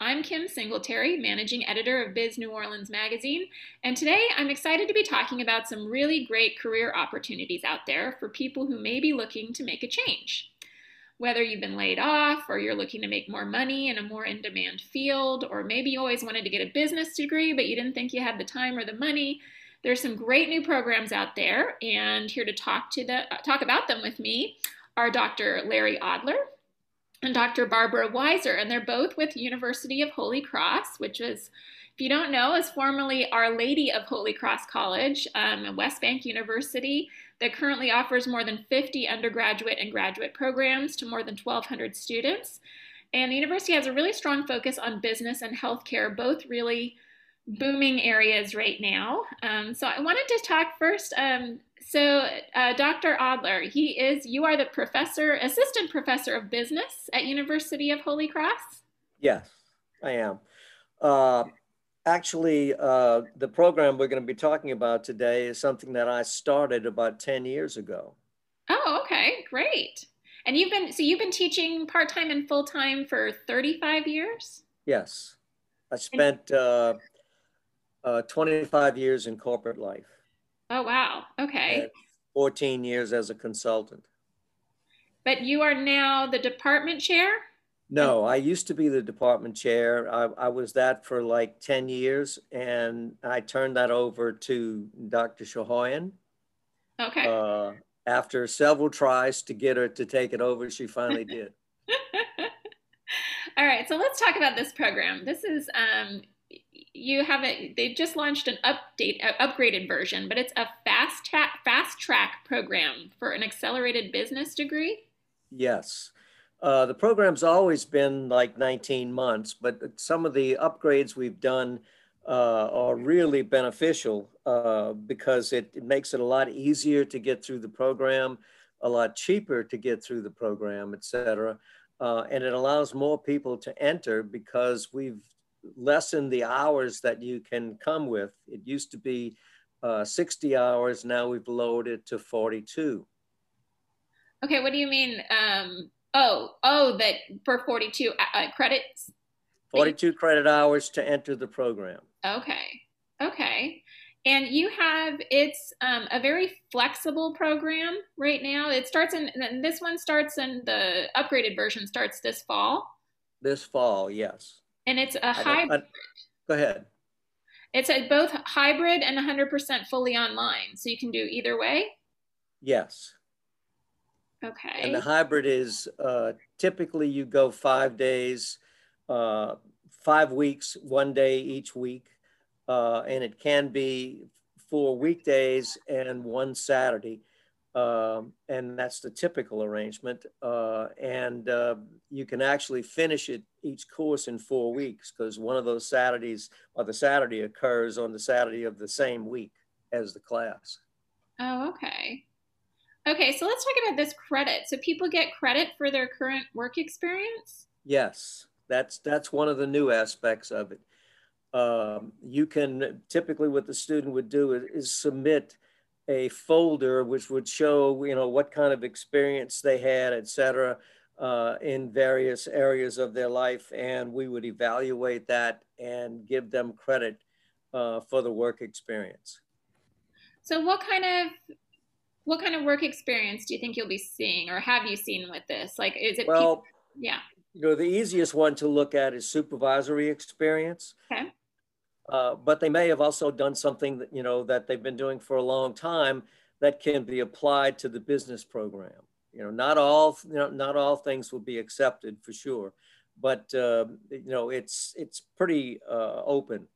I'm Kim Singletary, managing editor of Biz New Orleans Magazine, and today I'm excited to be talking about some really great career opportunities out there for people who may be looking to make a change. Whether you've been laid off, or you're looking to make more money in a more in demand field, or maybe you always wanted to get a business degree but you didn't think you had the time or the money, there's some great new programs out there, and here to talk to the talk about them with me are Dr. Larry Adler, and Dr. Barbara Weiser, and they're both with University of Holy Cross, which is, if you don't know, is formerly Our Lady of Holy Cross College, um, West Bank University, that currently offers more than 50 undergraduate and graduate programs to more than 1,200 students. And the university has a really strong focus on business and healthcare, both really booming areas right now. Um, so I wanted to talk first um, so, uh, Dr. Adler, he is, you are the professor, assistant professor of business at University of Holy Cross? Yes, I am. Uh, actually, uh, the program we're going to be talking about today is something that I started about 10 years ago. Oh, okay, great. And you've been, so you've been teaching part-time and full-time for 35 years? Yes. I spent uh, uh, 25 years in corporate life. Oh, wow. Okay. 14 years as a consultant. But you are now the department chair? No, I used to be the department chair. I, I, was that for like 10 years, and I turned that over to Dr. Shahoyan. Okay. Uh, after several tries to get her to take it over, she finally did. All right, so let's talk about this program. This is um, you have it they've just launched an update uh, upgraded version but it's a fast track fast track program for an accelerated business degree? Yes. Uh, the program's always been like 19 months but some of the upgrades we've done uh, are really beneficial uh, because it, it, makes it a lot easier to get through the program a lot cheaper to get through the program et cetera uh, and it allows more people to enter because we've lessen the hours that you can come with. It used to be uh, 60 hours. Now we've lowered it to 42. Okay, what do you mean? Um, oh, oh, that for 42 uh, uh credits? 42 credit hours to enter the program. Okay, okay. And you have, it's um, a very flexible program right now. It starts in, this one starts in, the upgraded version starts this fall. This fall, yes. And it's a hybrid. Go ahead. It's a both hybrid and 100% fully online. So you can do either way? Yes. Okay. And the hybrid is uh, typically you go five days, uh, five weeks, one day each week. Uh, and it can be four weekdays and one Saturday. Um, and that's the typical arrangement. Uh, and uh, you can actually finish it each course in four weeks because one of those Saturdays or the Saturday occurs on the Saturday of the same week as the class. Oh, okay. Okay, so let's talk about this credit. So people get credit for their current work experience? Yes, that's that's one of the new aspects of it. Um, you can typically what the student would do is, is submit a folder which would show you know what kind of experience they had, et cetera, uh, in various areas of their life, and we would evaluate that and give them credit uh, for the work experience. So, what kind of what kind of work experience do you think you'll be seeing, or have you seen with this? Like, is it well? People, yeah. You know, the easiest one to look at is supervisory experience. Okay. Uh, but they may have also done something that, you know, that they've been doing for a long time that can be applied to the business program. You know, not all, you know, not all things will be accepted for sure, but, uh, you know, it's, it's pretty uh, open.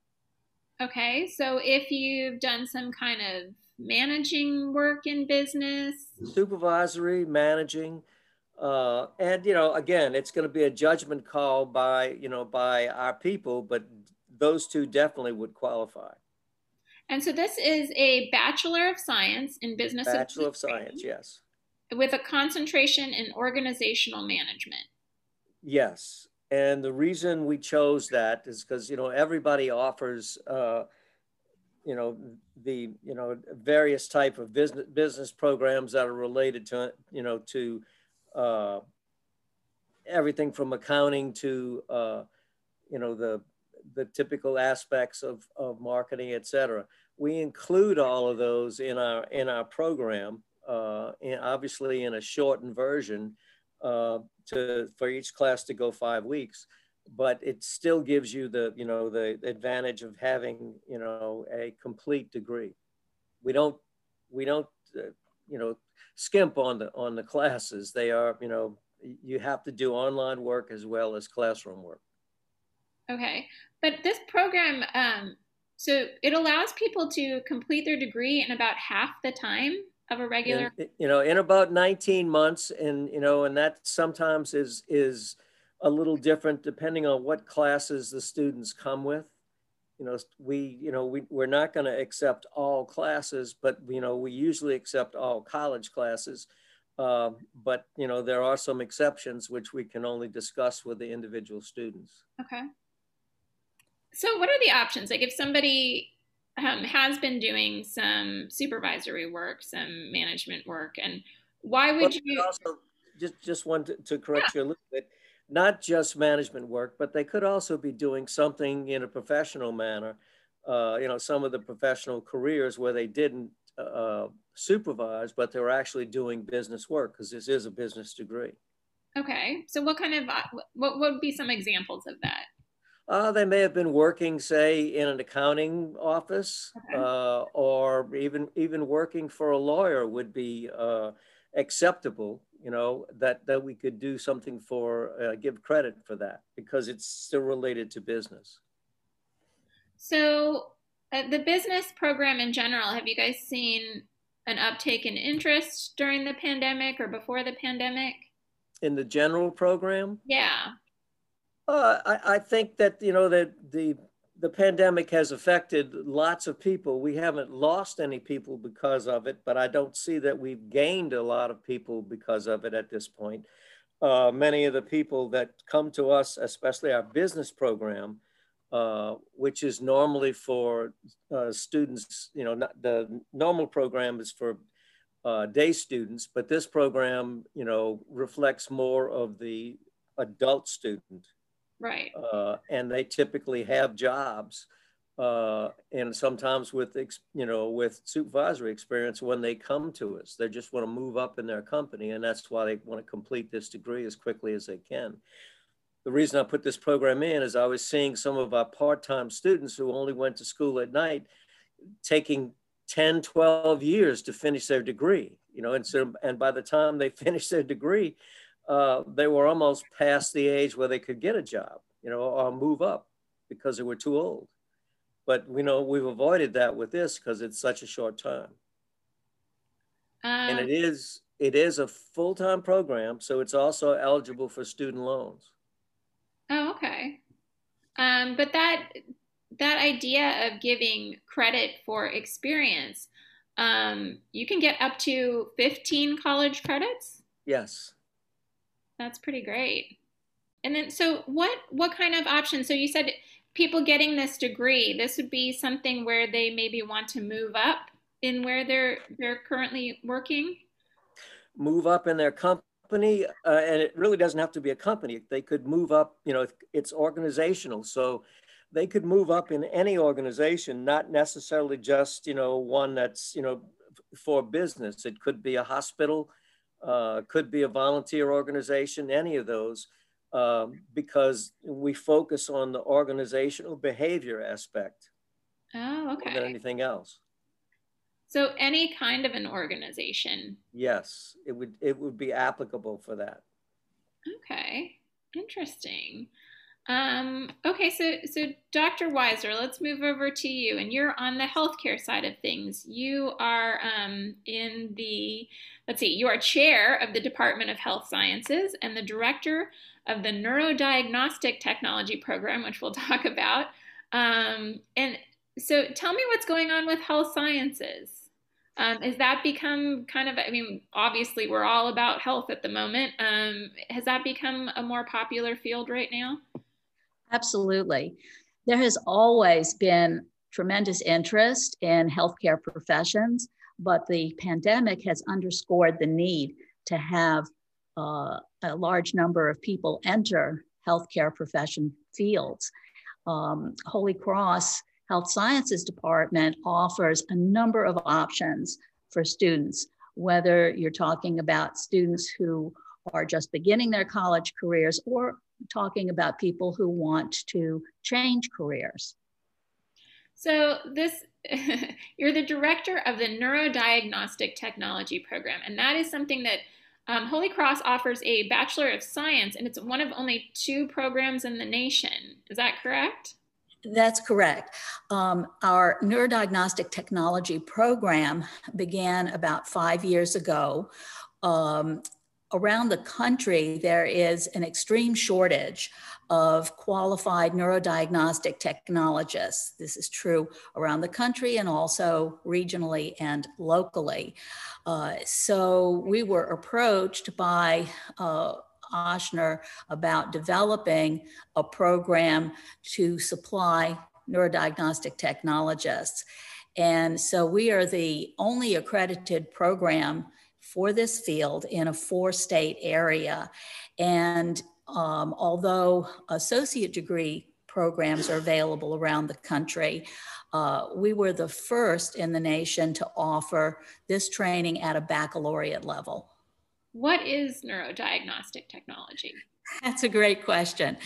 Okay. So if you've done some kind of managing work in business, supervisory, managing, Uh, and you know, again, it's going to be a judgment call by you know by our people, but those two definitely would qualify. And so this is a Bachelor of Science in Business. Bachelor of Science, yes. With a concentration in organizational management. Yes, and the reason we chose that is because you know everybody offers. Uh, you know the you know various type of business business programs that are related to you know to uh, everything from accounting to uh, you know the the typical aspects of, of marketing, et cetera. We include all of those in our in our program, uh, and obviously in a shortened version uh, to for each class to go five weeks. But it still gives you the you know the advantage of having you know a complete degree. We don't we don't uh, you know skimp on the on the classes. They are, you know, you have to do online work as well as classroom work. Okay, but this program, um, so it allows people to complete their degree in about half the time of a regular. In, you know, in about 19 months, and you know, and that sometimes is is a little different depending on what classes the students come with you know, we, you know, we, we're not going to accept all classes, but, you know, we usually accept all college classes. Uh, but, you know, there are some exceptions which we can only discuss with the individual students. Okay. So what are the options? Like if somebody um, has been doing some supervisory work, some management work, and why would well, you? Also, just, just want to, to correct yeah. you a little bit not just management work, but they could also be doing something in a professional manner. Uh, you know, some of the professional careers where they didn't uh, supervise, but they were actually doing business work because this is a business degree. Okay, so what kind of uh, what would be some examples of that? Uh, they may have been working, say, in an accounting office, okay. uh, or even even working for a lawyer would be uh, acceptable you know, that, that we could do something for, uh, give credit for that because it's still related to business. So, uh, the business program in general, have you guys seen an uptake in interest during the pandemic or before the pandemic? In the general program? Yeah. Uh, I, I think that, you know, that the the pandemic has affected lots of people. We haven't lost any people because of it, but I don't see that we've gained a lot of people because of it at this point. Uh, many of the people that come to us, especially our business program, uh, which is normally for uh, students, you know, not, the normal program is for uh, day students, but this program, you know, reflects more of the adult student Right. Uh, and they typically have jobs, uh, and sometimes with you know with supervisory experience when they come to us, they just want to move up in their company, and that's why they want to complete this degree as quickly as they can. The reason I put this program in is I was seeing some of our part-time students who only went to school at night taking 10, 12 years to finish their degree, you know, and so, and by the time they finish their degree, uh, they were almost past the age where they could get a job, you know, or move up because they were too old. But you know, we've avoided that with this because it's such a short time. Um, and it is it is a full time program, so it's also eligible for student loans. Oh, okay. Um, but that that idea of giving credit for experience, um, you can get up to 15 college credits. Yes. That's pretty great. And then, so what what kind of options? So you said people getting this degree, this would be something where they maybe want to move up in where they're they're currently working. Move up in their company, uh, and it really doesn't have to be a company. They could move up. You know, it's organizational, so they could move up in any organization, not necessarily just you know one that's you know for business. It could be a hospital uh, could be a volunteer organization, any of those, um, because we focus on the organizational behavior aspect oh, okay. than anything else. So any kind of an organization. Yes, it would it would be applicable for that. Okay, interesting. Um, okay, so so Dr. Weiser, let's move over to you, and you're on the healthcare side of things. You are um, in the let's see, you are chair of the Department of Health Sciences and the director of the Neurodiagnostic Technology Program, which we'll talk about. Um, and so, tell me what's going on with health sciences. Um, has that become kind of, I mean, obviously we're all about health at the moment. Um, has that become a more popular field right now? Absolutely. There has always been tremendous interest in healthcare professions, but the pandemic has underscored the need to have uh, a large number of people enter healthcare profession fields. Um, Holy Cross Health Sciences Department offers a number of options for students, whether you're talking about students who are just beginning their college careers or talking about people who want to change careers. So this you're the director of the Neurodiagnostic Technology Program, and that is something that um, Holy Cross offers a Bachelor of Science, and it's one of only two programs in the nation. Is that correct? That's correct. Um, our neurodiagnostic technology program began about five years ago. Um, around the country, there is an extreme shortage of qualified neurodiagnostic technologists. This is true around the country and also regionally and locally. Uh, so we were approached by uh, Ochsner about developing a program to supply neurodiagnostic technologists. And so we are the only accredited program for this field in a four state area. And um, although associate degree programs are available around the country, uh, we were the first in the nation to offer this training at a baccalaureate level. What is neurodiagnostic technology? That's a great question.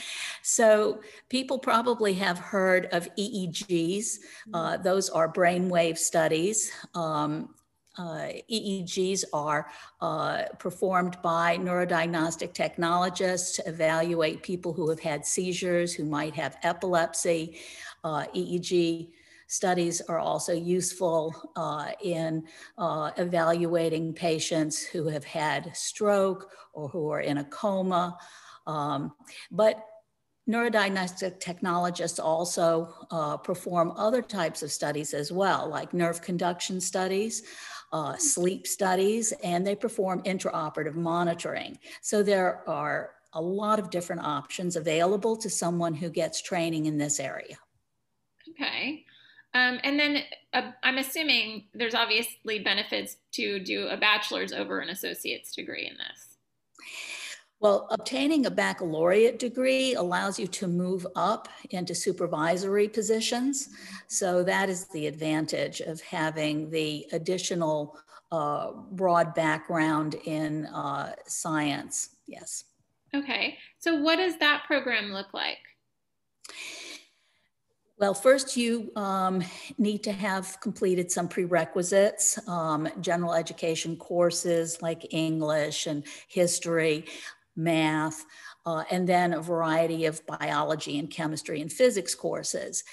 So, people probably have heard of EEGs. Uh, those are brainwave studies. Um, uh, EEGs are uh, performed by neurodiagnostic technologists to evaluate people who have had seizures, who might have epilepsy. Uh, EEG studies are also useful uh, in uh, evaluating patients who have had stroke or who are in a coma. Um, but Neurodiagnostic technologists also uh, perform other types of studies as well, like nerve conduction studies, uh, sleep studies, and they perform intraoperative monitoring. So there are a lot of different options available to someone who gets training in this area. Okay. Um, and then uh, I'm assuming there's obviously benefits to do a bachelor's over an associate's degree in this. Well, obtaining a baccalaureate degree allows you to move up into supervisory positions. So that is the advantage of having the additional uh, broad background in uh, science. Yes. Okay. So what does that program look like? Well, first you um, need to have completed some prerequisites, um, general education courses like English and history math, uh, and then a variety of biology and chemistry and physics courses.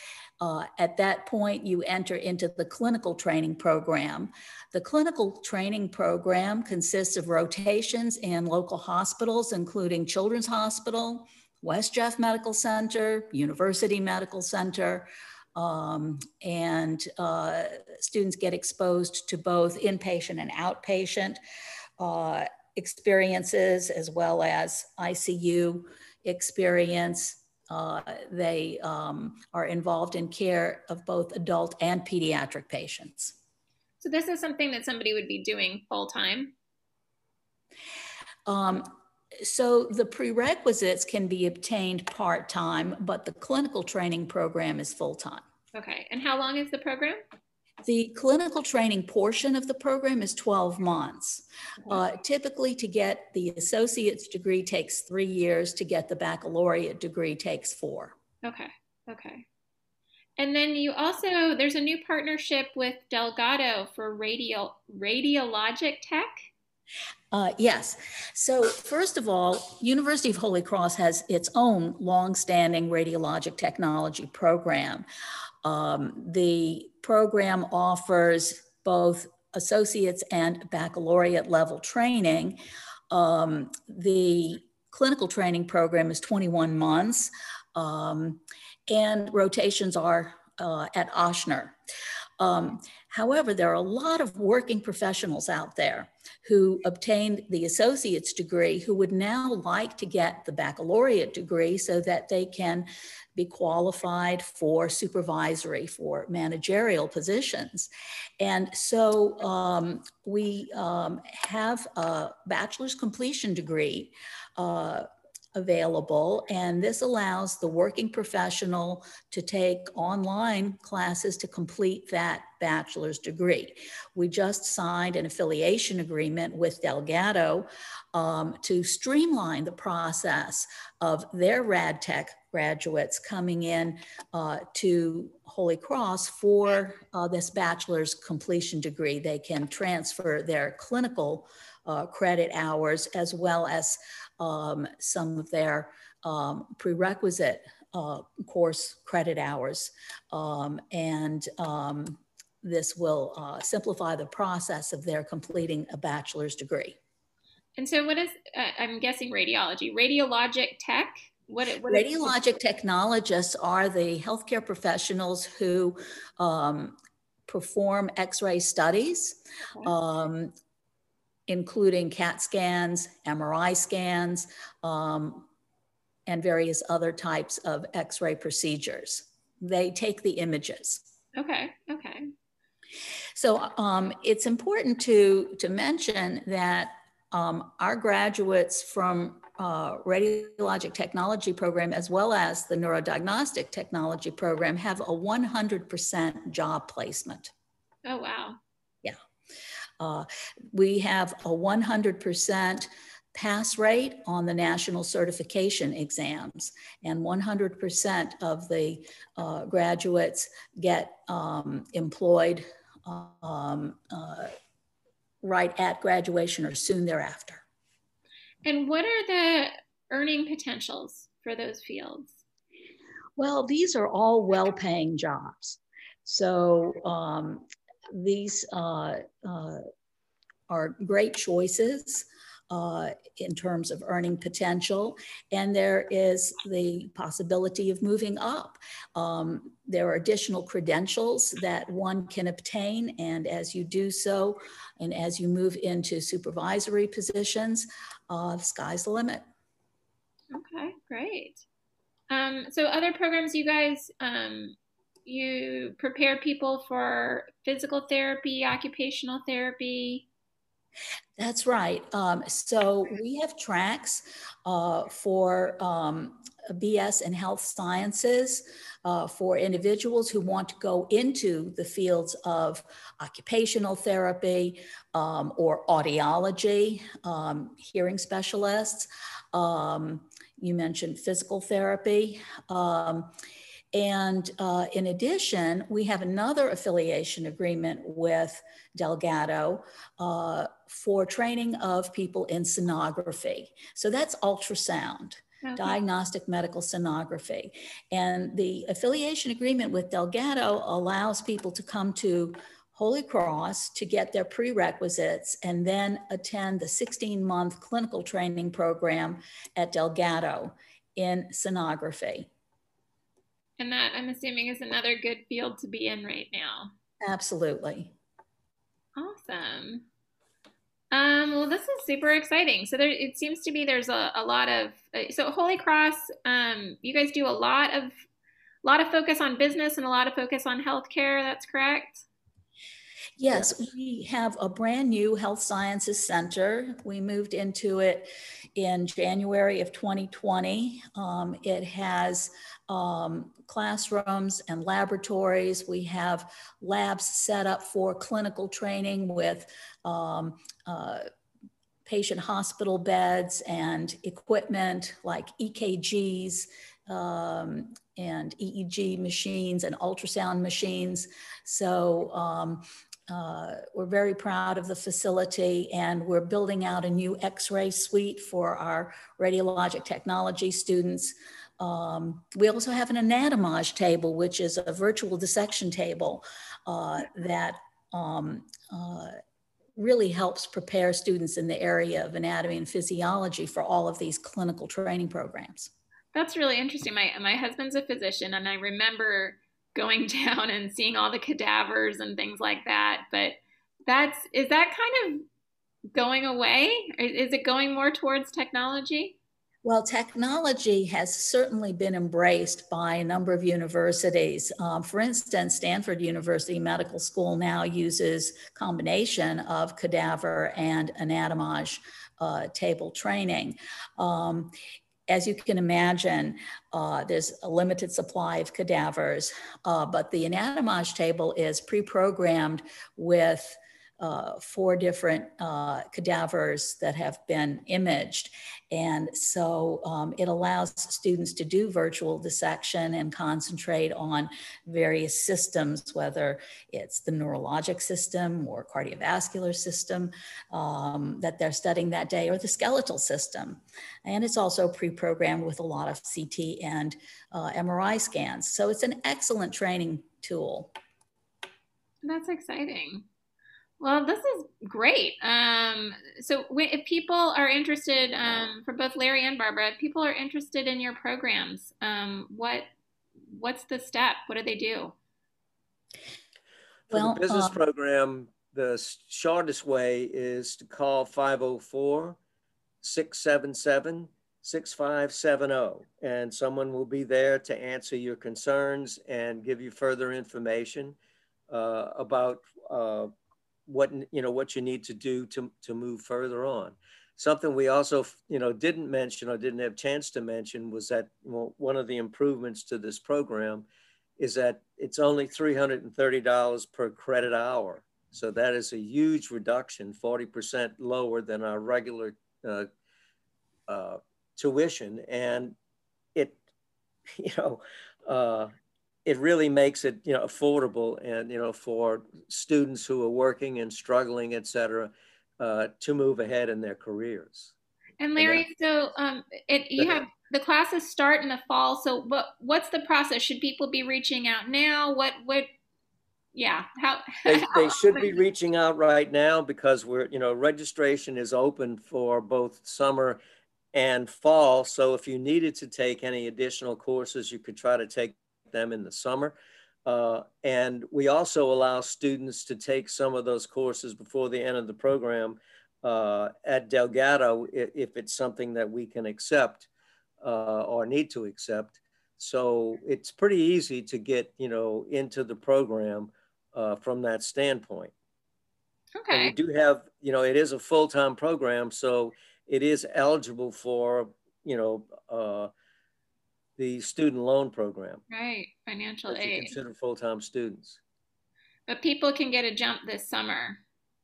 Uh, at that point, you enter into the clinical training program. The clinical training program consists of rotations in local hospitals, including Children's Hospital, West Jeff Medical Center, University Medical Center, um, and uh, students get exposed to both inpatient and outpatient. Uh, experiences as well as ICU experience. Uh, they um, are involved in care of both adult and pediatric patients. So, this is something that somebody would be doing full time? Um, so, the prerequisites can be obtained part time, but the clinical training program is full time. Okay. And how long is the program? The clinical training portion of the program is 12 months. Uh, typically, to get the associate's degree takes three years, to get the baccalaureate degree takes four. Okay, okay. And then you also, there's a new partnership with Delgado for radio, radiologic tech. Uh, yes. So first of all, University of Holy Cross has its own long-standing radiologic technology program. Um, the program offers both associates and baccalaureate level training. Um, the clinical training program is 21 months um, and rotations are uh, at Ochsner. Um, however, there are a lot of working professionals out there who obtained the associate's degree who would now like to get the baccalaureate degree so that they can be qualified for supervisory, for managerial positions. And so um, we um, have a bachelor's completion degree uh, available. And this allows the working professional to take online classes to complete that bachelor's degree. We just signed an affiliation agreement with Delgado um, to streamline the process of their RadTech graduates coming in uh, to Holy Cross for uh, this bachelor's completion degree. They can transfer their clinical uh, credit hours as well as um, some of their um, prerequisite uh, course credit hours. Um, and um, this will uh, simplify the process of their completing a bachelor's degree. And so, what is, uh, I'm guessing radiology, radiologic tech? What, what radiologic is- technologists are the healthcare professionals who um, perform x ray studies. Um, including CAT scans, MRI scans, um, and various other types of x ray procedures. They take the images. Okay, okay. So um, it's important to, to mention that um, our graduates from uh, radiologic technology program as well as the neurodiagnostic technology program have a 100% job placement. Oh, wow. Uh, we have a 100% pass rate on the national certification exams, and 100% of the uh, graduates get um, employed um, uh, right at graduation or soon thereafter. And what are the earning potentials for those fields? Well, these are all well paying jobs. So um, these uh, uh, are great choices uh, in terms of earning potential, and there is the possibility of moving up. Um, there are additional credentials that one can obtain, and as you do so, and as you move into supervisory positions, uh, the sky's the limit. Okay, great. Um, so, other programs you guys um, you prepare people for physical therapy, occupational therapy? That's right. Um, so we have tracks uh, for um, BS in health sciences uh, for individuals who want to go into the fields of occupational therapy um, or audiology, um, hearing specialists. Um, you mentioned physical therapy. And uh, in addition, we have another affiliation agreement with Delgado uh, for training of people in sonography. So that's ultrasound. Okay. Diagnostic medical sonography. And the affiliation agreement with Delgado allows people to come to Holy Cross to get their prerequisites and then attend the 16 month clinical training program at Delgado in sonography. And that I'm assuming is another good field to be in right now. Absolutely. Awesome. Um, well, this is super exciting. So there, it seems to be there's a, a lot of uh, so Holy Cross. Um, you guys do a lot of a lot of focus on business and a lot of focus on healthcare. That's correct. Yes, we have a brand new health sciences center. We moved into it in January of 2020. Um, it has um, classrooms and laboratories. We have labs set up for clinical training with um, uh, patient hospital beds and equipment like EKGs um, and EEG machines and ultrasound machines. So um, uh, we're very proud of the facility and we're building out a new x-ray suite for our radiologic technology students. Um, we also have an anatomage table, which is a virtual dissection table uh, that um, uh, really helps prepare students in the area of anatomy and physiology for all of these clinical training programs. That's really interesting. My my husband's a physician, and I remember going down and seeing all the cadavers and things like that. But that's is that kind of going away? Is it going more towards technology? Well, technology has certainly been embraced by a number of universities. Um, for instance, Stanford University Medical School now uses combination of cadaver and anatomage uh, table training. Um, as you can imagine, uh, there's a limited supply of cadavers, uh, but the anatomage table is pre-programmed with uh, four different uh, cadavers that have been imaged. And so um, it allows students to do virtual dissection and concentrate on various systems, whether it's the neurologic system or cardiovascular system um, that they're studying that day or the skeletal system. And it's also pre-programmed with a lot of CT and uh, MRI scans. So it's an excellent training tool. That's exciting. Well, this is great. Um, so, if people are interested, um, for both Larry and Barbara, if people are interested in your programs, um, what what's the step? What do they do? For well, the business uh, program, the shortest way is to call 504 677 6570, and someone will be there to answer your concerns and give you further information uh, about. Uh, what you know what you need to do to to move further on. Something we also you know didn't mention or didn't have chance to mention was that well, one of the improvements to this program is that it's only $330 per credit hour. So that is a huge reduction, 40% lower than our regular uh, uh, tuition. And it, you know, uh, it really makes it you know affordable and you know for students who are working and struggling et cetera uh, to move ahead in their careers. And larry and that, so um, it, you have the classes start in the fall so what what's the process? Should people be reaching out now? What what yeah how they, they should be reaching out right now because we're you know registration is open for both summer and fall so if you needed to take any additional courses you could try to take them in the summer. Uh, and we also allow students to take some of those courses before the end of the program uh, at Delgado if it's something that we can accept uh, or need to accept. So it's pretty easy to get, you know, into the program uh, from that standpoint. Okay. And we do have, you know, it is a full-time program, so it is eligible for, you know, uh, the student loan program. Right, financial aid. Consider full-time students. But people can get a jump this summer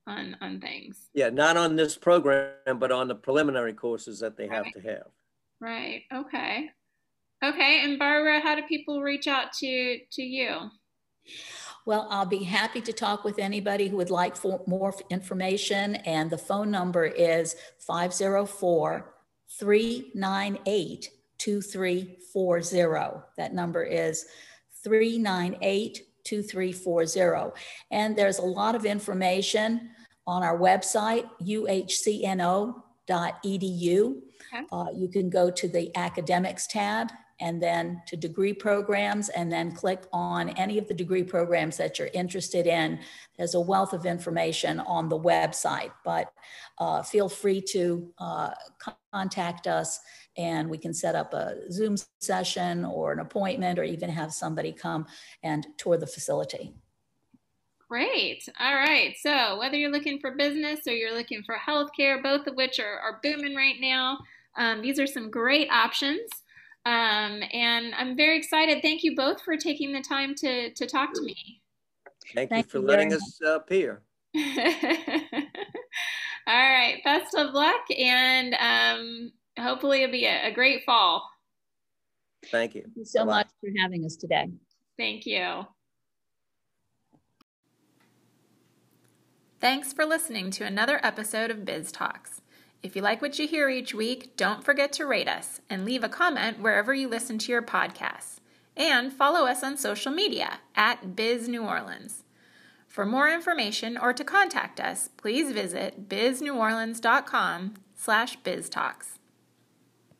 on on things. Yeah, not on this program, but on the preliminary courses that they have to have. Right. Okay. Okay. And Barbara, how do people reach out to to you? Well, I'll be happy to talk with anybody who would like for more information. And the phone number is 504 398 2340. That number is 398 2340. And there's a lot of information on our website, uhcno.edu. Okay. Uh, you can go to the academics tab and then to degree programs and then click on any of the degree programs that you're interested in. There's a wealth of information on the website, but uh, feel free to uh, contact us and we can set up a Zoom session or an appointment or even have somebody come and tour the facility. Great. All right. So, whether you're looking for business or you're looking for healthcare, both of which are, are booming right now, um, these are some great options. Um, and I'm very excited. Thank you both for taking the time to, to talk to me. Thank, Thank you for you letting us uh, appear. All right. Best of luck. And um, hopefully it'll be a, a great fall. Thank you. Thank you so Bye-bye. much for having us today. Thank you. Thanks for listening to another episode of Biz Talks. If you like what you hear each week, don't forget to rate us and leave a comment wherever you listen to your podcasts. And follow us on social media at Biz New Orleans. For more information or to contact us, please visit bizneworleans.com slash biztalks.